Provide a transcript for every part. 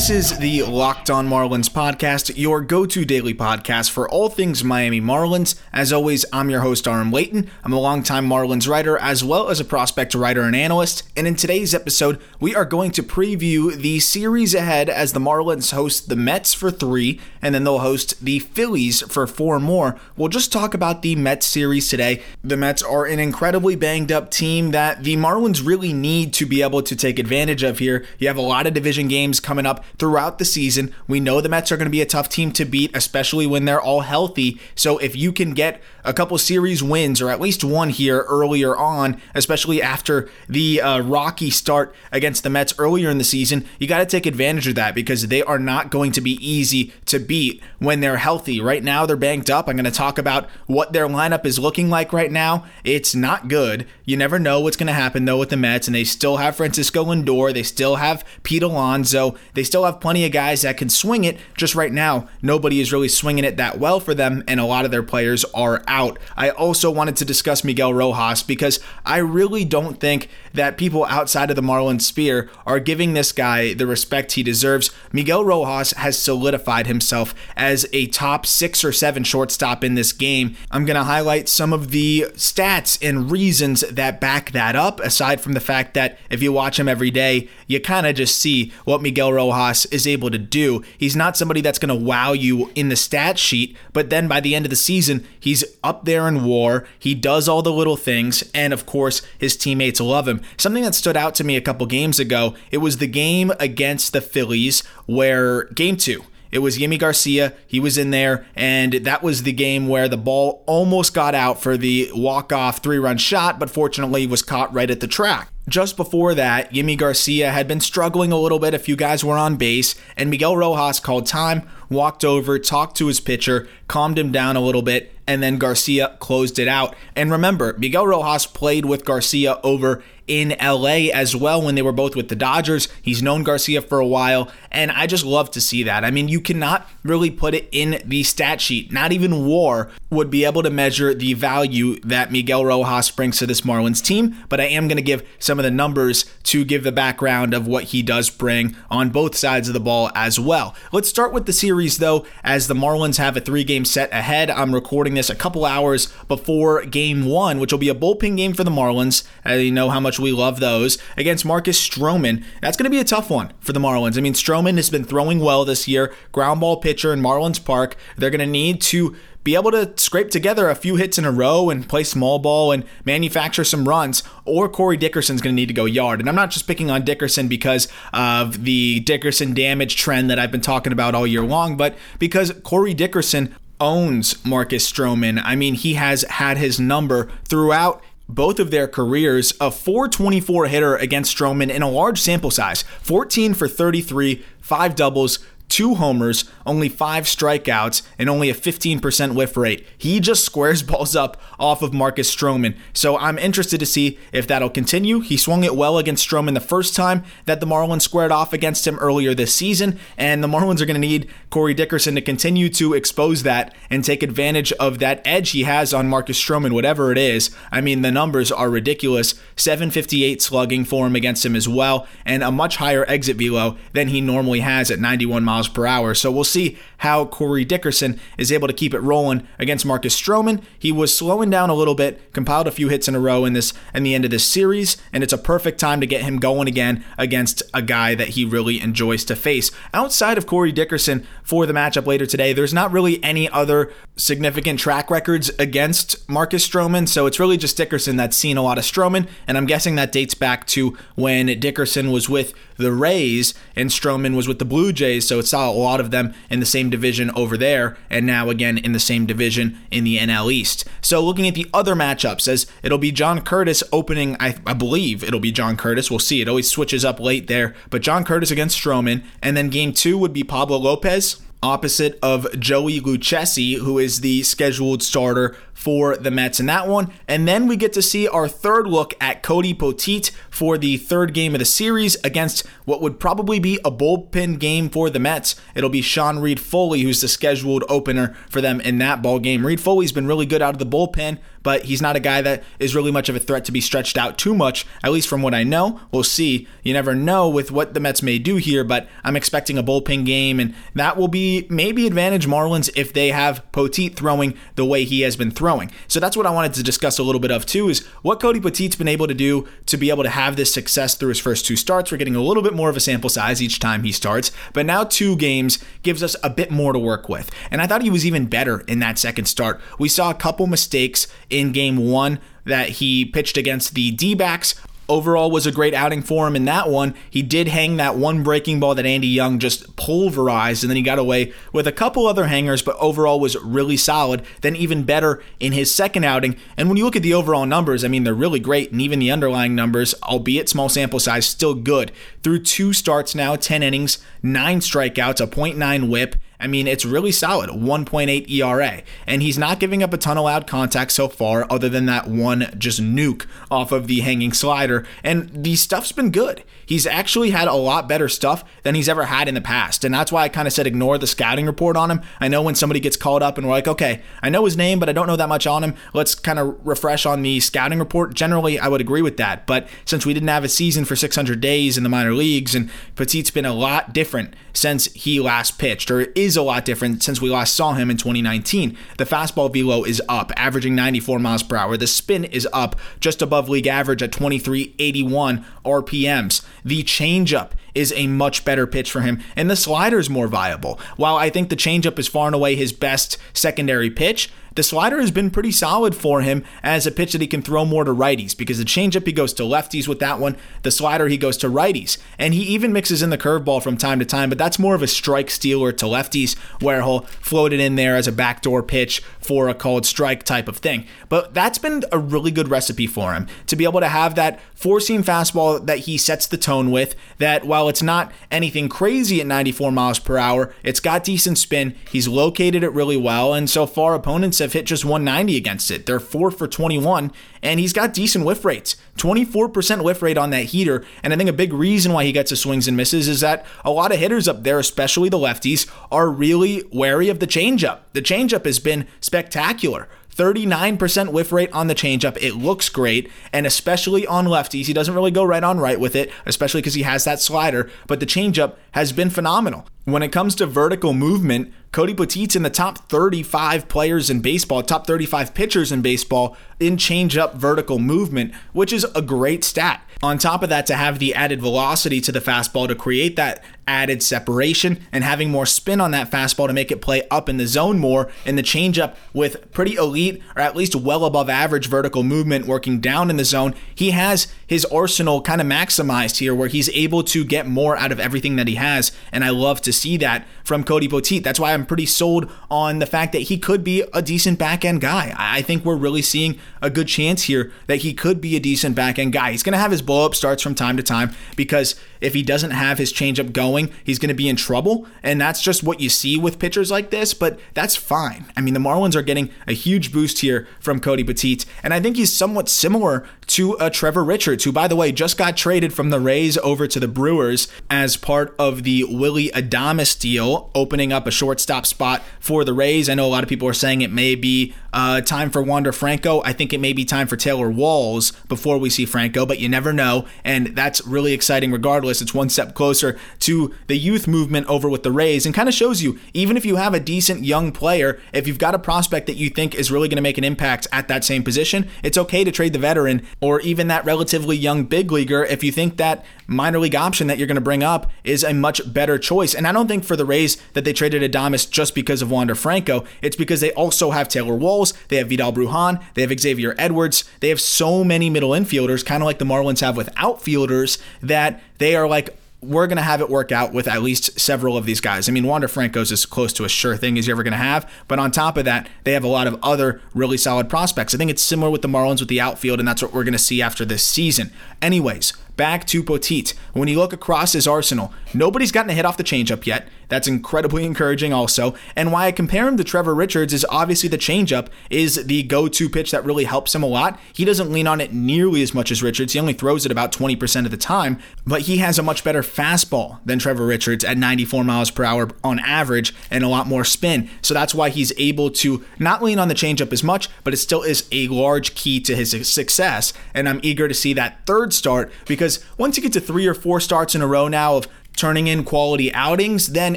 This is the Locked On Marlins podcast, your go to daily podcast for all things Miami Marlins. As always, I'm your host, Aram Leighton. I'm a longtime Marlins writer as well as a prospect writer and analyst. And in today's episode, we are going to preview the series ahead as the Marlins host the Mets for three, and then they'll host the Phillies for four more. We'll just talk about the Mets series today. The Mets are an incredibly banged up team that the Marlins really need to be able to take advantage of here. You have a lot of division games coming up throughout the season. We know the Mets are going to be a tough team to beat, especially when they're all healthy. So if you can get a couple series wins or at least one here earlier on, especially after the uh, rocky start against the Mets earlier in the season, you got to take advantage of that because they are not going to be easy to beat when they're healthy. Right now, they're banked up. I'm going to talk about what their lineup is looking like right now. It's not good. You never know what's going to happen though with the Mets, and they still have Francisco Lindor. They still have Pete Alonso. They still have plenty of guys that can swing it. Just right now, nobody is really swinging it that well for them, and a lot of their players are out. I also wanted to discuss Miguel Rojas because I really don't think that people outside of the Marlins sphere are giving this guy the respect he deserves. Miguel Rojas has solidified himself as a top six or seven shortstop in this game. I'm going to highlight some of the stats and reasons that back that up, aside from the fact that if you watch him every day, you kind of just see what Miguel Rojas is able to do. He's not somebody that's going to wow you in the stat sheet, but then by the end of the season, he's up there in war. He does all the little things, and of course, his teammates love him. Something that stood out to me a couple games ago, it was the game against the Phillies where game two, it was Yimi Garcia. He was in there, and that was the game where the ball almost got out for the walk-off three-run shot, but fortunately was caught right at the track. Just before that, Yimi Garcia had been struggling a little bit. A few guys were on base, and Miguel Rojas called time, walked over, talked to his pitcher, calmed him down a little bit, and then Garcia closed it out. And remember, Miguel Rojas played with Garcia over in LA as well when they were both with the Dodgers. He's known Garcia for a while, and I just love to see that. I mean, you cannot really put it in the stat sheet. Not even WAR would be able to measure the value that Miguel Rojas brings to this Marlins team, but I am going to give some of the numbers to give the background of what he does bring on both sides of the ball as well. Let's start with the series though, as the Marlins have a three game set ahead. I'm recording this a couple hours before game one, which will be a bullpen game for the Marlins. Uh, you know how much we love those against Marcus Stroman. That's going to be a tough one for the Marlins. I mean, Stroman has been throwing well this year, ground ball pitcher in Marlins Park. They're going to need to be able to scrape together a few hits in a row and play small ball and manufacture some runs, or Corey Dickerson's going to need to go yard. And I'm not just picking on Dickerson because of the Dickerson damage trend that I've been talking about all year long, but because Corey Dickerson owns Marcus Stroman. I mean, he has had his number throughout both of their careers, a 424 hitter against Stroman in a large sample size 14 for 33, five doubles, two homers, only five strikeouts, and only a 15% whiff rate. He just squares balls up off of Marcus Stroman. So I'm interested to see if that'll continue. He swung it well against Stroman the first time that the Marlins squared off against him earlier this season, and the Marlins are going to need Corey Dickerson to continue to expose that and take advantage of that edge he has on Marcus Stroman, whatever it is. I mean, the numbers are ridiculous 758 slugging for him against him as well, and a much higher exit velo than he normally has at 91 miles per hour. So we'll see how Corey Dickerson is able to keep it rolling against Marcus Stroman. He was slowing down a little bit, compiled a few hits in a row in this in the end of this series, and it's a perfect time to get him going again against a guy that he really enjoys to face. Outside of Corey Dickerson for the matchup later today, there's not really any other significant track records against Marcus Stroman, so it's really just Dickerson that's seen a lot of Stroman, and I'm guessing that dates back to when Dickerson was with the Rays and Stroman was with the Blue Jays, so it saw a lot of them in the same division over there, and now again in the same division in the NL East. So looking at the other matchups, as it'll be John Curtis opening, I, I believe it'll be John Curtis. We'll see. It always switches up late there, but John Curtis against Stroman, and then game two would be Pablo Lopez opposite of Joey Lucchesi, who is the scheduled starter for the Mets in that one. And then we get to see our third look at Cody Poteet for the third game of the series against what would probably be a bullpen game for the Mets. It'll be Sean Reid-Foley, who's the scheduled opener for them in that ball game. Reid-Foley's been really good out of the bullpen, but he's not a guy that is really much of a threat to be stretched out too much, at least from what I know. We'll see. You never know with what the Mets may do here, but I'm expecting a bullpen game, and that will be maybe advantage Marlins if they have Poteet throwing the way he has been throwing So that's what I wanted to discuss a little bit of too is what Cody Poteet's been able to do to be able to have this success through his first two starts. We're getting a little bit more of a sample size each time he starts, but now two games gives us a bit more to work with. And I thought he was even better in that second start. We saw a couple mistakes in game one that he pitched against the D backs overall was a great outing for him in that one. He did hang that one breaking ball that Andy Young just pulverized, and then he got away with a couple other hangers, but overall was really solid. Then even better in his second outing. And when you look at the overall numbers, I mean, they're really great, and even the underlying numbers, albeit small sample size, still good. Through two starts now, 10 innings, nine strikeouts, a 0.9 whip, I mean, it's really solid 1.8 ERA. And he's not giving up a ton of loud contact so far, other than that one just nuke off of the hanging slider. And the stuff's been good. He's actually had a lot better stuff than he's ever had in the past. And that's why I kind of said ignore the scouting report on him. I know when somebody gets called up and we're like, okay, I know his name, but I don't know that much on him. Let's kind of refresh on the scouting report. Generally, I would agree with that. But since we didn't have a season for 600 days in the minor leagues, and Poteet's been a lot different since he last pitched, or is a lot different since we last saw him in 2019. The fastball velo is up, averaging 94 miles per hour. The spin is up just above league average at 2381 RPMs. The changeup is a much better pitch for him, and the slider is more viable. While I think the changeup is far and away his best secondary pitch, the slider has been pretty solid for him as a pitch that he can throw more to righties because the changeup he goes to lefties with that one, the slider he goes to righties, and he even mixes in the curveball from time to time, but that's more of a strike stealer to lefties where he'll float it in there as a backdoor pitch for a called strike type of thing. But that's been a really good recipe for him to be able to have that four seam fastball that he sets the tone with. That while it's not anything crazy at 94 miles per hour, it's got decent spin. He's located it really well, and so far opponents have hit just 190 against it. They're four for 21, and he's got decent whiff rates 24% whiff rate on that heater. And I think a big reason why he gets his swings and misses is that a lot of hitters up there, especially the lefties, are really wary of the changeup. The changeup has been spectacular. 39% whiff rate on the changeup. It looks great, and especially on lefties. He doesn't really go right on right with it, especially because he has that slider, but the changeup has been phenomenal. When it comes to vertical movement, Cody Poteet's in the top 35 players in baseball, top 35 pitchers in baseball in changeup vertical movement, which is a great stat. On top of that, to have the added velocity to the fastball to create that added separation and having more spin on that fastball to make it play up in the zone more, and the changeup with pretty elite or at least well above average vertical movement working down in the zone, he has his arsenal kind of maximized here where he's able to get more out of everything that he has. And I love to see that from Cody Poteet. That's why I'm pretty sold on the fact that he could be a decent back end guy. I think we're really seeing a good chance here that he could be a decent back end guy. He's going to have his blow up starts from time to time because if he doesn't have his changeup going, he's going to be in trouble. And that's just what you see with pitchers like this, but that's fine. I mean, the Marlins are getting a huge boost here from Cody Poteet. and I think he's somewhat similar to a Trevor Richards, who, by the way, just got traded from the Rays over to the Brewers as part of the Willy Adames deal, opening up a shortstop spot for the Rays. I know a lot of people are saying it may be uh, time for Wander Franco. I think it may be time for Taylor Walls before we see Franco, but you never know. And that's really exciting regardless. It's one step closer to the youth movement over with the Rays and kind of shows you, even if you have a decent young player, if you've got a prospect that you think is really going to make an impact at that same position, it's okay to trade the veteran or even that relatively young big leaguer if you think that minor league option that you're going to bring up is a much better choice. And I don't think for the Rays that they traded Adames just because of Wander Franco. It's because they also have Taylor Walls, they have Vidal Brujan, they have Xavier Edwards, they have so many middle infielders, kind of like the Marlins have with outfielders, that they are like, we're going to have it work out with at least several of these guys. I mean, Wander Franco's as close to a sure thing as you're ever going to have. But on top of that, they have a lot of other really solid prospects. I think it's similar with the Marlins with the outfield, and that's what we're going to see after this season. Anyways, back to Poteet. When you look across his arsenal, nobody's gotten a hit off the changeup yet. That's incredibly encouraging, also. And why I compare him to Trevor Richards is obviously the changeup is the go to pitch that really helps him a lot. He doesn't lean on it nearly as much as Richards. He only throws it about 20% of the time, but he has a much better fastball than Trevor Richards at 94 miles per hour on average and a lot more spin. So that's why he's able to not lean on the changeup as much, but it still is a large key to his success. And I'm eager to see that third start because once you get to three or four starts in a row now of turning in quality outings, then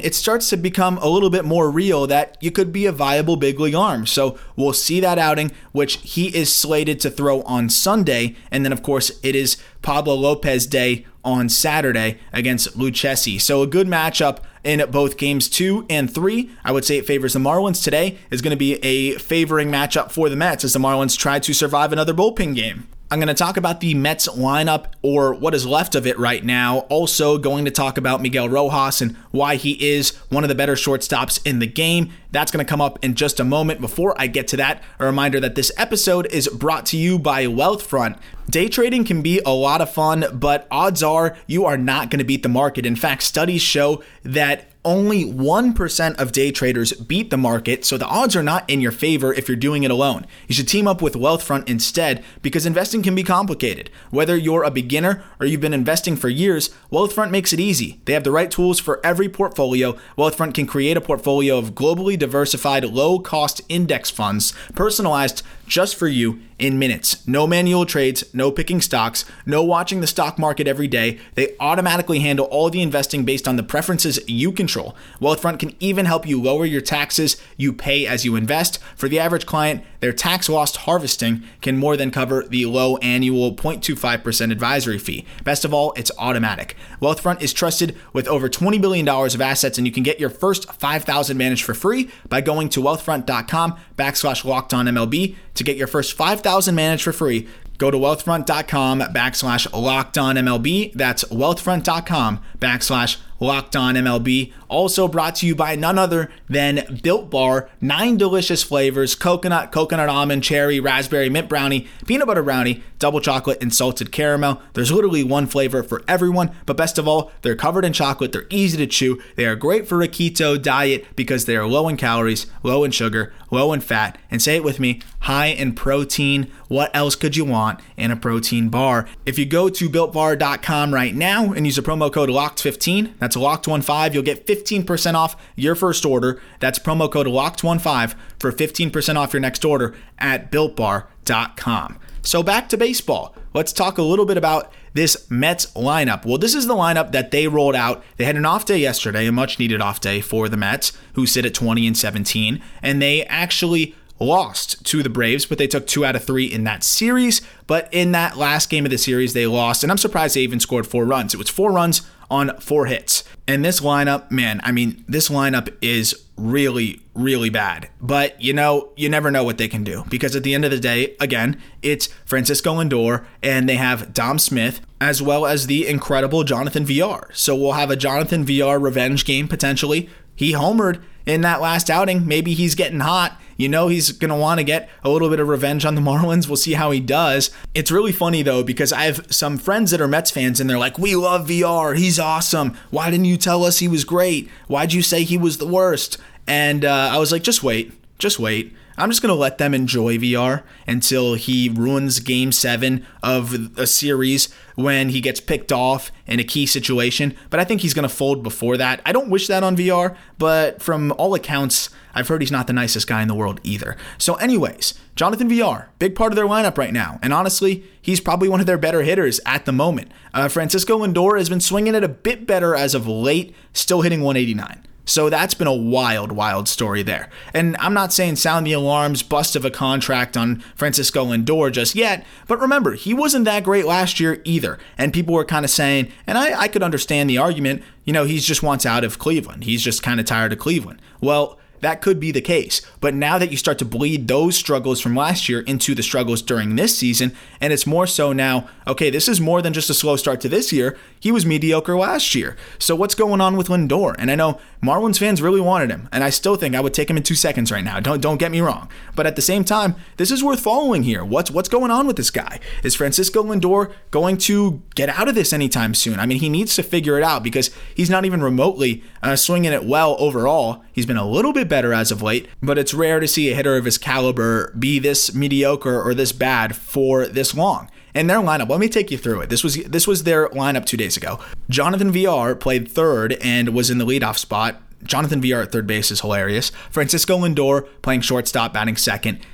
it starts to become a little bit more real that you could be a viable big league arm. So we'll see that outing, which he is slated to throw on Sunday. And then, of course, it is Pablo Lopez Day on Saturday against Lucchesi. So a good matchup in both games two and three. I would say it favors the Marlins. Today is going to be a favoring matchup for the Mets as the Marlins try to survive another bullpen game. I'm going to talk about the Mets lineup or what is left of it right now. Also, going to talk about Miguel Rojas and why he is one of the better shortstops in the game. That's going to come up in just a moment. Before I get to that, a reminder that this episode is brought to you by Wealthfront. Day trading can be a lot of fun, but odds are you are not going to beat the market. In fact, studies show that only 1% of day traders beat the market, so the odds are not in your favor if you're doing it alone. You should team up with Wealthfront instead because investing can be complicated. Whether you're a beginner or you've been investing for years, Wealthfront makes it easy. They have the right tools for every portfolio. Wealthfront can create a portfolio of globally diversified, low cost index funds, personalized just for you in minutes. No manual trades, no picking stocks, no watching the stock market every day. They automatically handle all the investing based on the preferences you control. Wealthfront can even help you lower your taxes you pay as you invest. For the average client, their tax loss harvesting can more than cover the low annual 0.25% advisory fee. Best of all, it's automatic. Wealthfront is trusted with over $20 billion of assets, and you can get your first 5000 managed for free by going to wealthfront.com backslash locked on MLB to get your first 5000 managed for free. Go to wealthfront.com backslash locked on MLB. That's wealthfront.com backslash locked on MLB. Also brought to you by none other than Built Bar. Nine delicious flavors coconut, coconut almond, cherry, raspberry, mint brownie, peanut butter brownie, double chocolate, and salted caramel. There's literally one flavor for everyone, but best of all, they're covered in chocolate. They're easy to chew. They are great for a keto diet because they are low in calories, low in sugar, low in fat, and say it with me high in protein. What else could you want in a protein bar? If you go to builtbar.com right now and use the promo code LOCKED15, that's LOCKED15, you'll get 15% off your first order. That's promo code LOCKED15 for 15% off your next order at builtbar.com. So back to baseball. Let's talk a little bit about this Mets lineup. Well, this is the lineup that they rolled out. They had an off day yesterday, a much needed off day for the Mets, who sit at 20 and 17, and they actually lost to the Braves, but they took two out of three in that series. But in that last game of the series, they lost, and I'm surprised they even scored four runs. It was four runs on four hits. And this lineup, man, I mean, this lineup is really, really bad. But you know, you never know what they can do because at the end of the day, again, it's Francisco Lindor and they have Dom Smith as well as the incredible Jonathan Villar. So we'll have a Jonathan Villar revenge game potentially. He homered in that last outing. Maybe he's getting hot. You know he's going to want to get a little bit of revenge on the Marlins. We'll see how he does. It's really funny though because I have some friends that are Mets fans and they're like, "We love Villar. He's awesome. Why didn't you tell us he was great? Why'd you say he was the worst?" And uh, I was like, "Just wait. Just wait." I'm just going to let them enjoy Villar until he ruins game seven of a series when he gets picked off in a key situation. But I think he's going to fold before that. I don't wish that on Villar, but from all accounts, I've heard he's not the nicest guy in the world either. So, anyways, Jonathan Villar, big part of their lineup right now. And honestly, he's probably one of their better hitters at the moment. Uh, Francisco Lindor has been swinging it a bit better as of late, still hitting 189. So that's been a wild, wild story there. And I'm not saying sound the alarms, bust of a contract on Francisco Lindor just yet, but remember, he wasn't that great last year either. And people were kind of saying, and I, I could understand the argument, you know, he just wants out of Cleveland. He's just kind of tired of Cleveland. Well, that could be the case. But now that you start to bleed those struggles from last year into the struggles during this season, and it's more so now, okay, this is more than just a slow start to this year. He was mediocre last year. So what's going on with Lindor? And I know Marlins fans really wanted him, and I still think I would take him in two seconds right now. Don't don't get me wrong. But at the same time, this is worth following here. What's what's going on with this guy? Is Francisco Lindor going to get out of this anytime soon? I mean, he needs to figure it out because he's not even remotely uh, swinging it well overall. He's been a little bit better as of late, but it's rare to see a hitter of his caliber be this mediocre or this bad for this long. And their lineup, let me take you through it. This was this was their lineup two days ago. Jonathan Villar played third and was in the leadoff spot. Jonathan Villar at third base is hilarious. Francisco Lindor playing shortstop, batting second.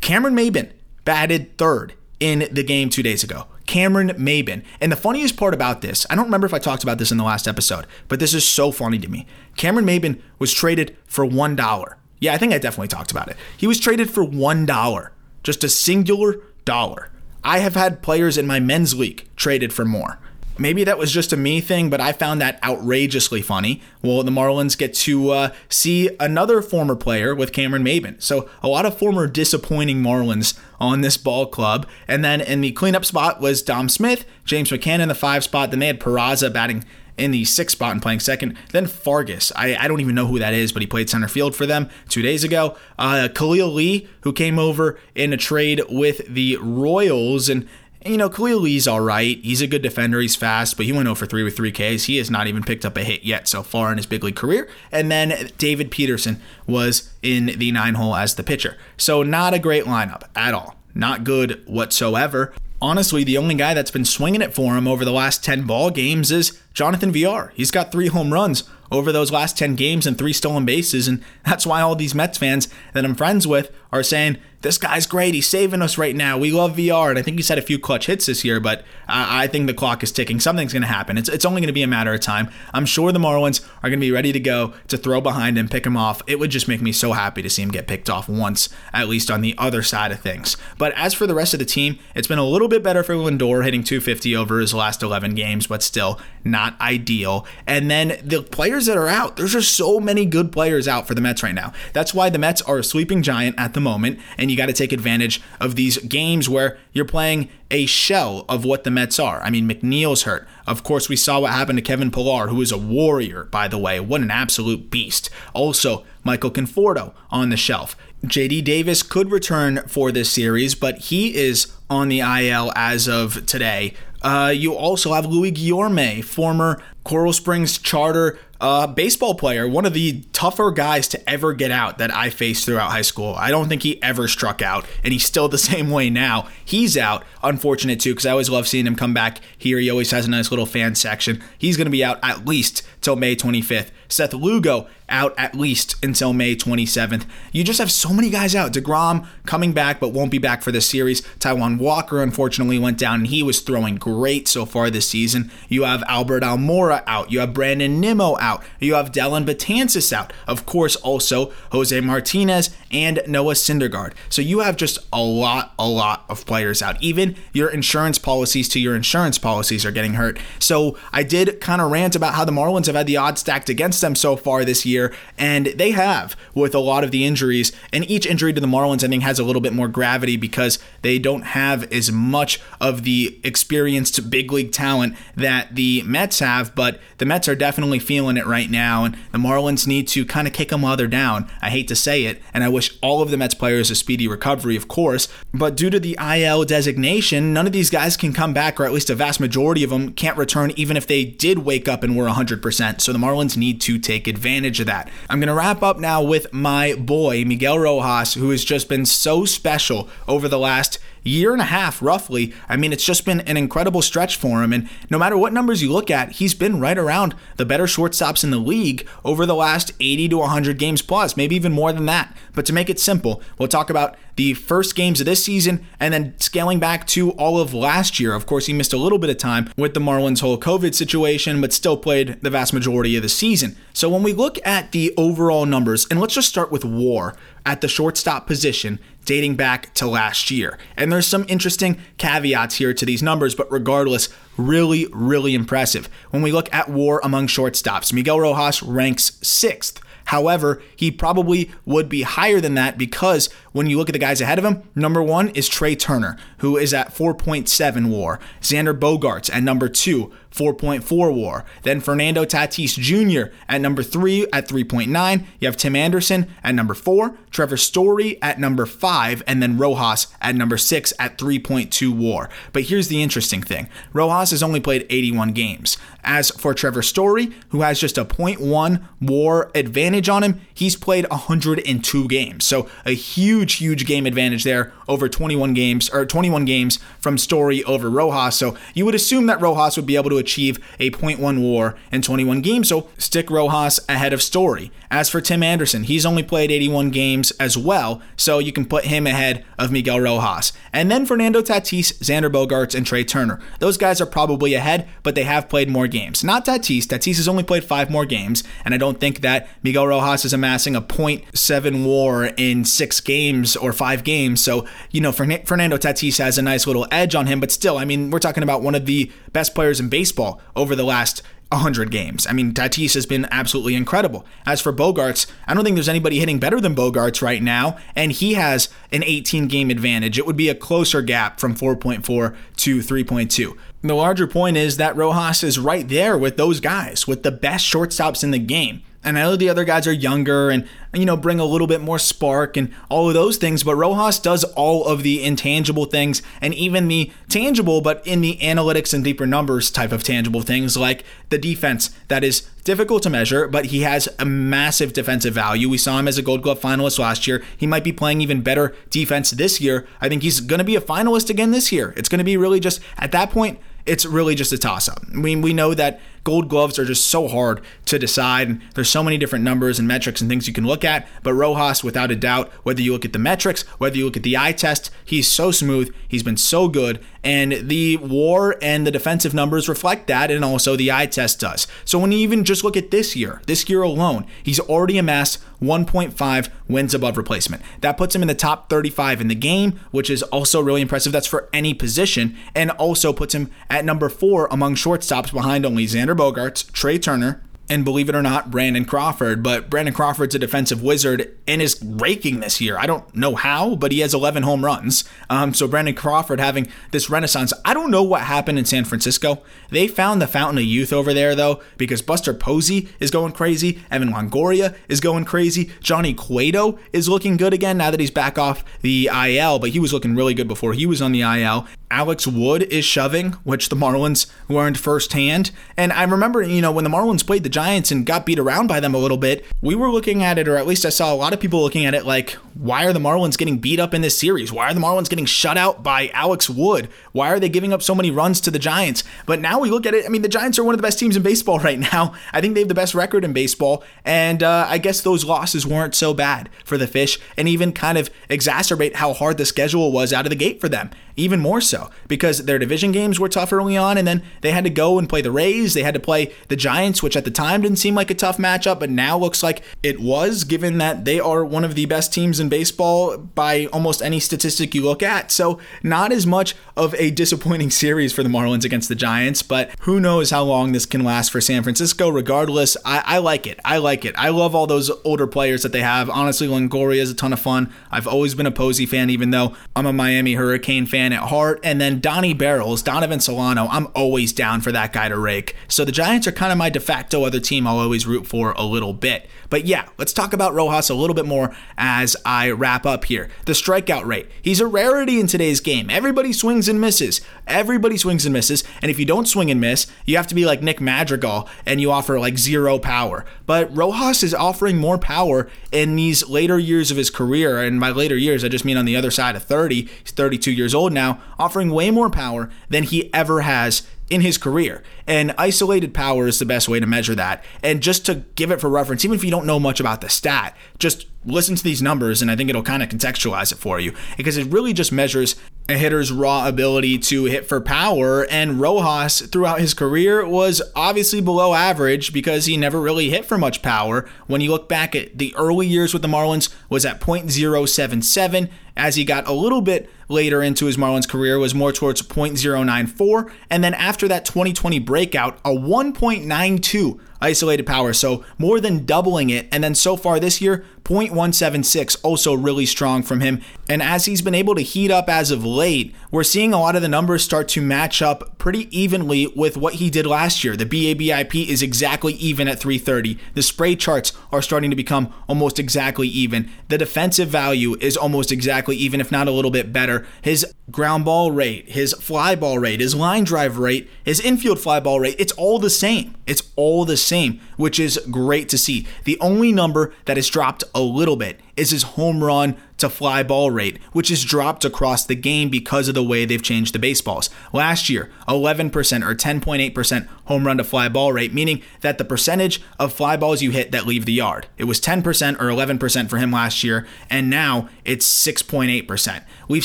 Cameron Maybin batted third in the game two days ago. Cameron Maybin. And the funniest part about this, I don't remember if I talked about this in the last episode, but this is so funny to me. Cameron Maybin was traded for $1. Yeah, I think I definitely talked about it. He was traded for $1, just a singular dollar. I have had players in my men's league traded for more. Maybe that was just a me thing, but I found that outrageously funny. Well, the Marlins get to uh, see another former player with Cameron Maybin. So a lot of former disappointing Marlins on this ball club. And then in the cleanup spot was Dom Smith, James McCann in the five spot. Then they had Peraza batting in the sixth spot and playing second. Then Fargas. I, I don't even know who that is, but he played center field for them two days ago. Uh, Khalil Lee, who came over in a trade with the Royals and you know, Khalil Lee's all right. He's a good defender. He's fast, but he went 0 for 3 with 3 Ks. He has not even picked up a hit yet so far in his big league career. And then David Peterson was in the nine hole as the pitcher. So, not a great lineup at all. Not good whatsoever. Honestly, the only guy that's been swinging it for him over the last 10 ball games is Jonathan Villar. He's got three home runs over those last 10 games and three stolen bases. And that's why all these Mets fans that I'm friends with are saying, this guy's great. He's saving us right now. We love Villar. And I think he's had a few clutch hits this year, but I think the clock is ticking. Something's going to happen. It's, it's only going to be a matter of time. I'm sure the Marlins are going to be ready to go to throw behind him, pick him off. It would just make me so happy to see him get picked off once, at least on the other side of things. But as for the rest of the team, it's been a little bit better for Lindor hitting 250 over his last 11 games, but still not ideal. And then the players that are out, there's just so many good players out for the Mets right now. That's why the Mets are a sleeping giant at the moment, and you got to take advantage of these games where you're playing a shell of what the Mets are. I mean, McNeil's hurt. Of course, we saw what happened to Kevin Pillar, who is a warrior, by the way. What an absolute beast. Also, Michael Conforto on the shelf. JD Davis could return for this series, but he is on the IL as of today. Uh, you also have Louis Guillorme, former Coral Springs charter uh, baseball player, one of the tougher guys to ever get out that I faced throughout high school. I don't think he ever struck out, and he's still the same way now. He's out. Unfortunate too, because I always love seeing him come back here. He always has a nice little fan section. He's going to be out at least till May 25th. Seth Lugo out at least until May 27th. You just have so many guys out. DeGrom coming back, but won't be back for this series. Taijuan Walker unfortunately went down, and he was throwing great so far this season. You have Albert Almora out. You have Brandon Nimmo out. You have Dellin Betances out. Of course, also Jose Martinez and Noah Syndergaard. So you have just a lot, a lot of players out. Even your insurance policies to your insurance policies are getting hurt. So I did kind of rant about how the Marlins have had the odds stacked against them so far this year, and they have with a lot of the injuries. And each injury to the Marlins, I think, has a little bit more gravity because they don't have as much of the experienced big league talent that the Mets have. But the Mets are definitely feeling it right now, and the Marlins need to kind of kick them while they're down. I hate to say it, and I wish all of the Mets players a speedy recovery, of course. But due to the IL designation, none of these guys can come back, or at least a vast majority of them can't return, even if they did wake up and were 100%. So the Marlins need to take advantage of that. I'm going to wrap up now with my boy, Miguel Rojas, who has just been so special over the last year and a half, roughly. I mean, it's just been an incredible stretch for him. And no matter what numbers you look at, he's been right around the better shortstops in the league over the last 80 to 100 games plus, maybe even more than that. But to make it simple, we'll talk about the first games of this season and then scaling back to all of last year. Of course, he missed a little bit of time with the Marlins' whole COVID situation, but still played the vast majority of the season. So when we look at the overall numbers, and let's just start with war at the shortstop position dating back to last year. And there's some interesting caveats here to these numbers, but regardless, really, really impressive. When we look at war among shortstops, Miguel Rojas ranks sixth. However, he probably would be higher than that because when you look at the guys ahead of him, number one is Trea Turner, who is at 4.7 war. Xander Bogaerts at number two, 4.4 war. Then Fernando Tatis Jr. at number three at 3.9. You have Tim Anderson at number four, Trevor Story at number five, and then Rojas at number six at 3.2 war. But here's the interesting thing Rojas has only played 81 games. As for Trevor Story, who has just a 0.1 war advantage on him, he's played 102 games. So a huge, huge game advantage there over 21 games or 21 games from Story over Rojas. So you would assume that Rojas would be able to achieve a 0.1 war in 21 games. So stick Rojas ahead of Story. As for Tim Anderson, he's only played 81 games as well. So you can put him ahead of Miguel Rojas. And then Fernando Tatis, Xander Bogaerts, and Trea Turner. Those guys are probably ahead, but they have played more games. Not Tatis. Tatis has only played five more games. And I don't think that Miguel Rojas is amassing a 0.7 war in six games or five games. So, you know, Fernando Tatis has a nice little edge on him. But still, I mean, we're talking about one of the best players in baseball over the last 100 games. I mean, Tatis has been absolutely incredible. As for Bogaerts, I don't think there's anybody hitting better than Bogaerts right now, and he has an 18 game advantage. It would be a closer gap from 4.4 to 3.2. The larger point is that Rojas is right there with those guys, with the best shortstops in the game. And I know the other guys are younger and, you know, bring a little bit more spark and all of those things, but Rojas does all of the intangible things and even the tangible, but in the analytics and deeper numbers type of tangible things like the defense that is difficult to measure, but he has a massive defensive value. We saw him as a gold glove finalist last year. He might be playing even better defense this year. I think he's going to be a finalist again this year. It's going to be really just at that point, it's really just a toss up. I mean, we know that gold gloves are just so hard to decide. And there's so many different numbers and metrics and things you can look at. But Rojas, without a doubt, whether you look at the metrics, whether you look at the eye test, he's so smooth. He's been so good. And the war and the defensive numbers reflect that, and also the eye test does. So when you even just look at this year, this year alone, he's already amassed 1.5 wins above replacement. That puts him in the top 35 in the game, which is also really impressive. That's for any position, and also puts him at number four among shortstops behind only Xander Bogaerts, Trea Turner, and believe it or not, Brandon Crawford. But Brandon Crawford's a defensive wizard and is raking this year. I don't know how, but he has 11 home runs. Um, so Brandon Crawford having this renaissance. I don't know what happened in San Francisco. They found the fountain of youth over there, though, because Buster Posey is going crazy. Evan Longoria is going crazy. Johnny Cueto is looking good again now that he's back off the IL, but he was looking really good before he was on the IL. Alex Wood is shoving, which the Marlins learned firsthand. And I remember, you know, when the Marlins played the Giants and got beat around by them a little bit, we were looking at it, or at least I saw a lot of people looking at it like, why are the Marlins getting beat up in this series? Why are the Marlins getting shut out by Alex Wood? Why are they giving up so many runs to the Giants? But now we look at it, I mean, the Giants are one of the best teams in baseball right now. I think they have the best record in baseball. And uh, I guess those losses weren't so bad for the Fish and even kind of exacerbate how hard the schedule was out of the gate for them even more so because their division games were tough early on, and then they had to go and play the Rays. They had to play the Giants, which at the time didn't seem like a tough matchup, but now looks like it was, given that they are one of the best teams in baseball by almost any statistic you look at. So, not as much of a disappointing series for the Marlins against the Giants, but who knows how long this can last for San Francisco. Regardless, I, I like it. I like it. I love all those older players that they have. Honestly, Longoria is a ton of fun. I've always been a Posey fan, even though I'm a Miami Hurricane fan at heart. And then Donnie Barrels, Donovan Solano, I'm always down for that guy to rake. So the Giants are kind of my de facto other team I'll always root for a little bit. But yeah, let's talk about Rojas a little bit more as I wrap up here. The strikeout rate. He's a rarity in today's game. Everybody swings and misses. Everybody swings and misses. And if you don't swing and miss, you have to be like Nick Madrigal and you offer like zero power. But Rojas is offering more power in these later years of his career. And by later years, I just mean on the other side of 30. He's 32 years old now, offering way more power than he ever has in his career. And isolated power is the best way to measure that. And just to give it for reference, even if you don't know much about the stat, just listen to these numbers and I think it'll kind of contextualize it for you because it really just measures a hitter's raw ability to hit for power. And Rojas, throughout his career, was obviously below average because he never really hit for much power. When you look back at the early years with the Marlins, was at .077 as he got a little bit later into his Marlins career was more towards .094 and then after that 2020 breakout a 1.92 isolated power. So more than doubling it. And then so far this year 0.176 also really strong from him. And as he's been able to heat up as of late we're seeing a lot of the numbers start to match up pretty evenly with what he did last year. The BABIP is exactly even at 330 the spray charts are starting to become almost exactly even. The defensive value is almost exactly even if not a little bit better. His ground ball rate, his fly ball rate, his line drive rate, his infield fly ball rate, it's all the same. It's all the same, which is great to see. The only number that has dropped a little bit is his home run to fly ball rate, which has dropped across the game because of the way they've changed the baseballs. Last year, 11% or 10.8% home run to fly ball rate, meaning that the percentage of fly balls you hit that leave the yard. It was 10% or 11% for him last year, and now it's 6.8%. We've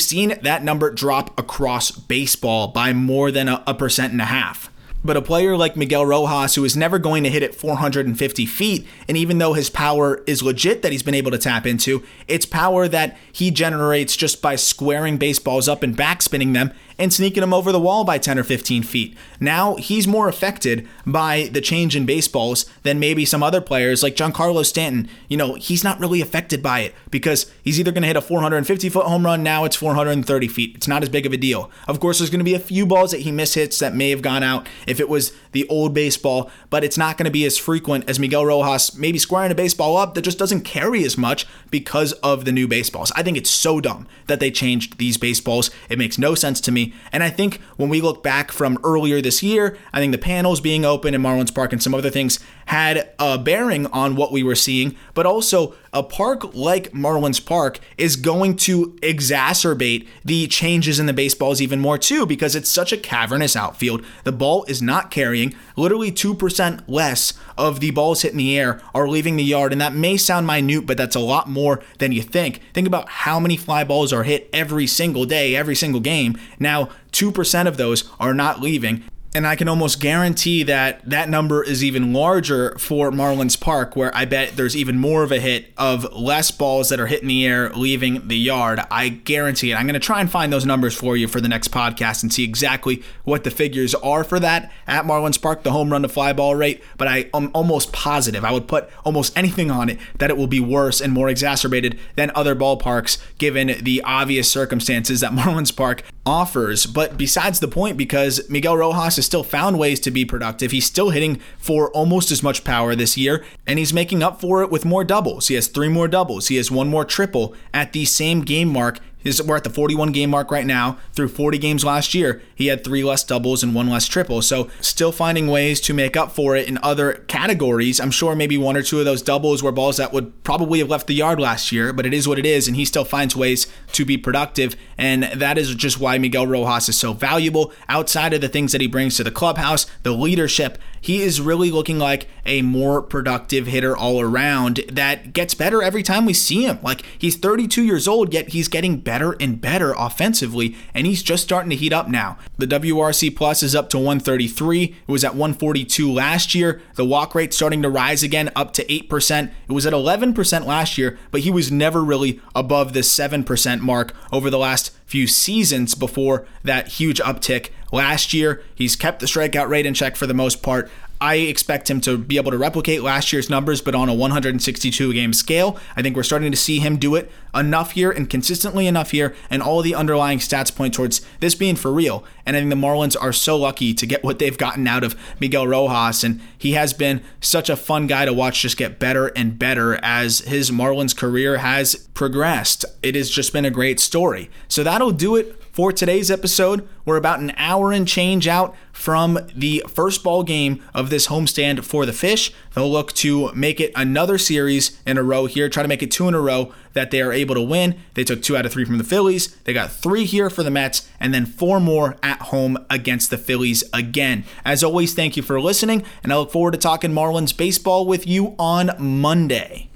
seen that number drop across baseball by more than a, a percent and a half. But a player like Miguel Rojas, who is never going to hit it 450 feet, and even though his power is legit that he's been able to tap into, it's power that he generates just by squaring baseballs up and backspinning them and sneaking him over the wall by 10 or 15 feet. Now he's more affected by the change in baseballs than maybe some other players like Giancarlo Stanton. You know, he's not really affected by it because he's either going to hit a 450 foot home run, now it's 430 feet. It's not as big of a deal. Of course, there's going to be a few balls that he mishits that may have gone out if it was the old baseball, but it's not going to be as frequent as Miguel Rojas maybe squaring a baseball up that just doesn't carry as much because of the new baseballs. I think it's so dumb that they changed these baseballs. It makes no sense to me. And I think when we look back from earlier this year, I think the panels being open in Marlins Park and some other things had a bearing on what we were seeing, but also a park like Marlins Park is going to exacerbate the changes in the baseballs even more too because it's such a cavernous outfield. The ball is not carrying. Literally 2% less of the balls hit in the air are leaving the yard, and that may sound minute, but that's a lot more than you think. Think about how many fly balls are hit every single day, every single game. Now, 2% of those are not leaving. And I can almost guarantee that that number is even larger for Marlins Park, where I bet there's even more of a hit of less balls that are hitting the air, leaving the yard. I guarantee it. I'm going to try and find those numbers for you for the next podcast and see exactly what the figures are for that at Marlins Park, the home run to fly ball rate. But I am almost positive, I would put almost anything on it, that it will be worse and more exacerbated than other ballparks, given the obvious circumstances that Marlins Park offers. But besides the point, because Miguel Rojas still found ways to be productive, he's still hitting for almost as much power this year, and he's making up for it with more doubles. He has three more doubles, he has one more triple at the same game mark we're at the 41 game mark right now. Through 40 games last year, he had three less doubles and one less triple. So, still finding ways to make up for it in other categories. I'm sure maybe one or two of those doubles were balls that would probably have left the yard last year, but it is what it is. And he still finds ways to be productive. And that is just why Miguel Rojas is so valuable. Outside of the things that he brings to the clubhouse, the leadership, he is really looking like a more productive hitter all around that gets better every time we see him. Like, he's 32 years old, yet he's getting better and better offensively, and he's just starting to heat up now. The WRC plus is up to 133. It was at 142 last year. The walk rate starting to rise again, up to 8%. It was at 11% last year, but he was never really above the 7% mark over the last few seasons before that huge uptick last year. He's kept the strikeout rate in check for the most part. I expect him to be able to replicate last year's numbers, but on a 162 game scale. I think we're starting to see him do it enough here and consistently enough here, and all the underlying stats point towards this being for real. And I think the Marlins are so lucky to get what they've gotten out of Miguel Rojas, and he has been such a fun guy to watch just get better and better as his Marlins career has progressed. It has just been a great story. So that'll do it for today's episode. We're about an hour and change out from the first ball game of this homestand for the Fish. They'll look to make it another series in a row here, try to make it two in a row that they are able to win. They took two out of three from the Phillies. They got three here for the Mets, and then four more at home against the Phillies again. As always, thank you for listening, and I look forward to talking Marlins baseball with you on Monday.